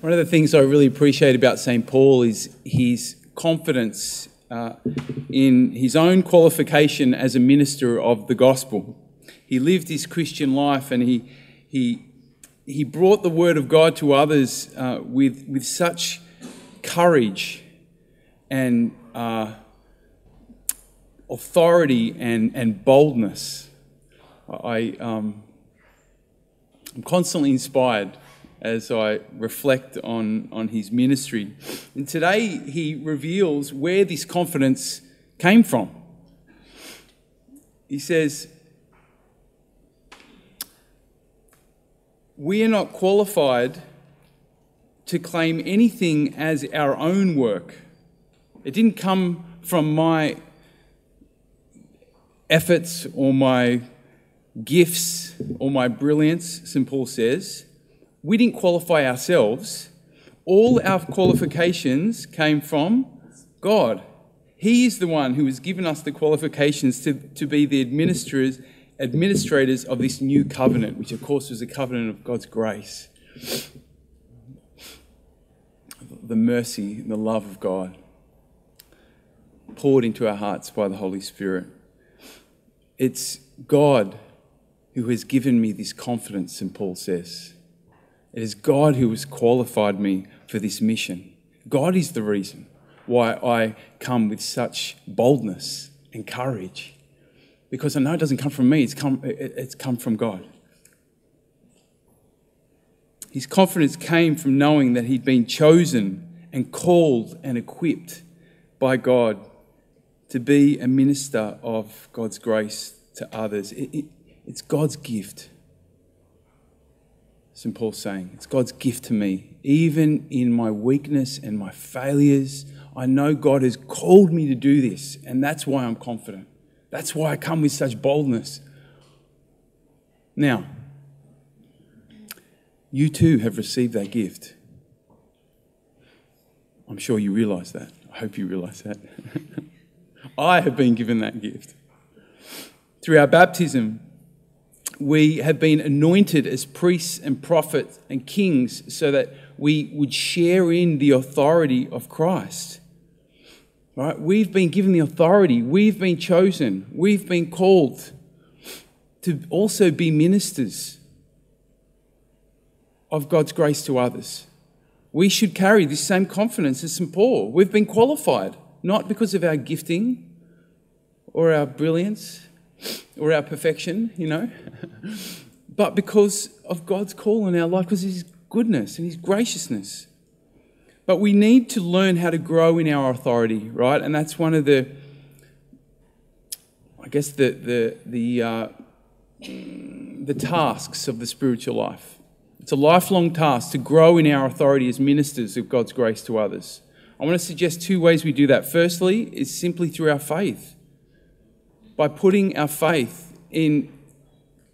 One of the things I really appreciate about St. Paul is his confidence uh, in his own qualification as a minister of the gospel. He lived his Christian life and he, he, he brought the word of God to others uh, with, with such courage and uh, authority and, and boldness. I, um, I'm constantly inspired as I reflect on, on his ministry. And today he reveals where this confidence came from. He says, We are not qualified to claim anything as our own work. It didn't come from my efforts or my gifts or my brilliance, St. Paul says. We didn't qualify ourselves. All our qualifications came from God. He is the one who has given us the qualifications to, to be the administrators, administrators of this new covenant, which of course was a covenant of God's grace, the mercy and the love of God poured into our hearts by the Holy Spirit. It's God who has given me this confidence, St. Paul says. It is God who has qualified me for this mission. God is the reason why I come with such boldness and courage. Because I know it doesn't come from me, it's come, it's come from God. His confidence came from knowing that he'd been chosen and called and equipped by God to be a minister of God's grace to others. It, it, it's God's gift. St. Paul's saying. It's God's gift to me. Even in my weakness and my failures, I know God has called me to do this, and that's why I'm confident. That's why I come with such boldness. Now, you too have received that gift. I'm sure you realize that. I hope you realize that. I have been given that gift. Through our baptism, we have been anointed as priests and prophets and kings so that we would share in the authority of Christ. Right? We've been given the authority, we've been chosen, we've been called to also be ministers of God's grace to others. We should carry this same confidence as St. Paul. We've been qualified, not because of our gifting or our brilliance or our perfection, you know, but because of God's call in our life, because His goodness and His graciousness. But we need to learn how to grow in our authority, right? And that's one of the, I guess, the the the uh, the tasks of the spiritual life. It's a lifelong task to grow in our authority as ministers of God's grace to others. I want to suggest two ways we do that. Firstly, is simply through our faith by putting our faith in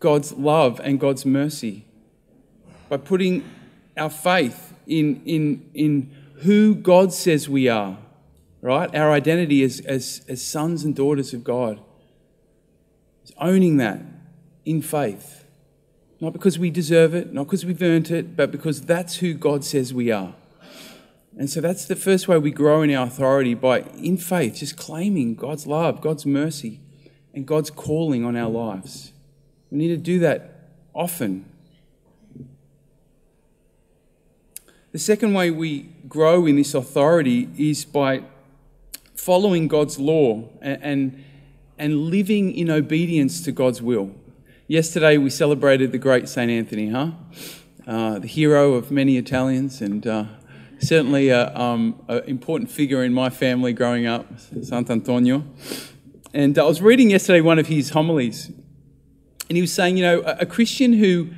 God's love and God's mercy, by putting our faith in, in, in who God says we are, right? Our identity as, as, as sons and daughters of God. It's owning that in faith. Not because we deserve it, not because we've earned it, but because that's who God says we are. And so that's the first way we grow in our authority by, in faith, just claiming God's love, God's mercy, and God's calling on our lives. We need to do that often. The second way we grow in this authority is by following God's law and, and, and living in obedience to God's will. Yesterday we celebrated the great St. Anthony, huh? Uh, the hero of many Italians and uh, certainly an um, important figure in my family growing up, Sant'Antonio. And I was reading yesterday one of his homilies, and he was saying, you know, a, Christian who,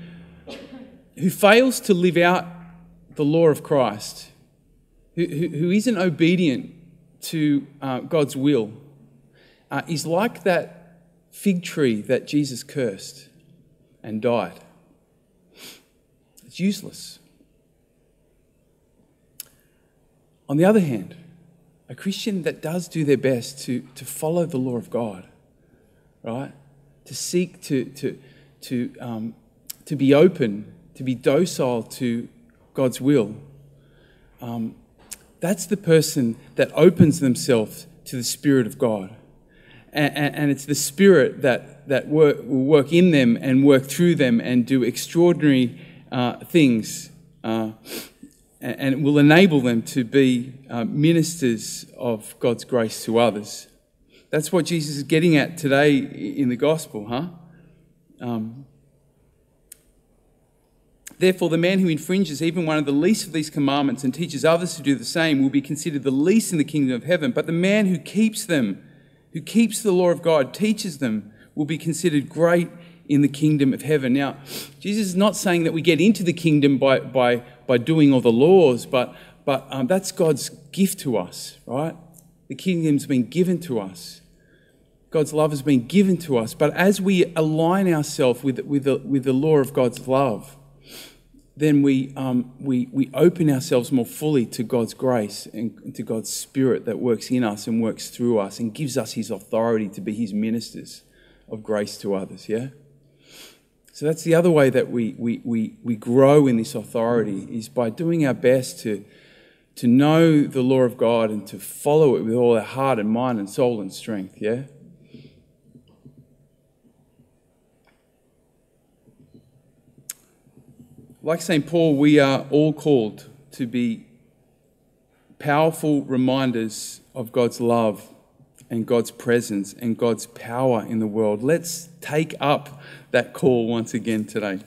who fails to live out the law of Christ, who, who, who isn't obedient to uh, God's will, uh, is like that fig tree that Jesus cursed and died. It's useless. On the other hand, a Christian that does do their best to, to follow the law of God, right? To seek to, to, to, um, to be open, to be docile to God's will, um, that's the person that opens themselves to the Spirit of God. And, and, and it's the Spirit that, that work, will work in them and work through them and do extraordinary uh, things. Uh, and will enable them to be uh, ministers of God's grace to others. That's what Jesus is getting at today in the gospel, huh? Um, Therefore, the man who infringes even one of the least of these commandments and teaches others to do the same will be considered the least in the kingdom of heaven. But the man who keeps them, who keeps the law of God, teaches them, will be considered great in the kingdom of heaven. Now, Jesus is not saying that we get into the kingdom by, by, by doing all the laws, but, but um, that's God's gift to us, right? The kingdom's been given to us. God's love has been given to us. But as we align ourselves with, with, the, with the law of God's love, then we, um, we, we open ourselves more fully to God's grace and to God's Spirit that works in us and works through us and gives us His authority to be His ministers of grace to others, yeah? So that's the other way that we, we, we, we grow in this authority is by doing our best to, to know the law of God and to follow it with all our heart and mind and soul and strength, yeah? Like St. Paul, we are all called to be powerful reminders of God's love and God's presence and God's power in the world. Let's take up that call once again today.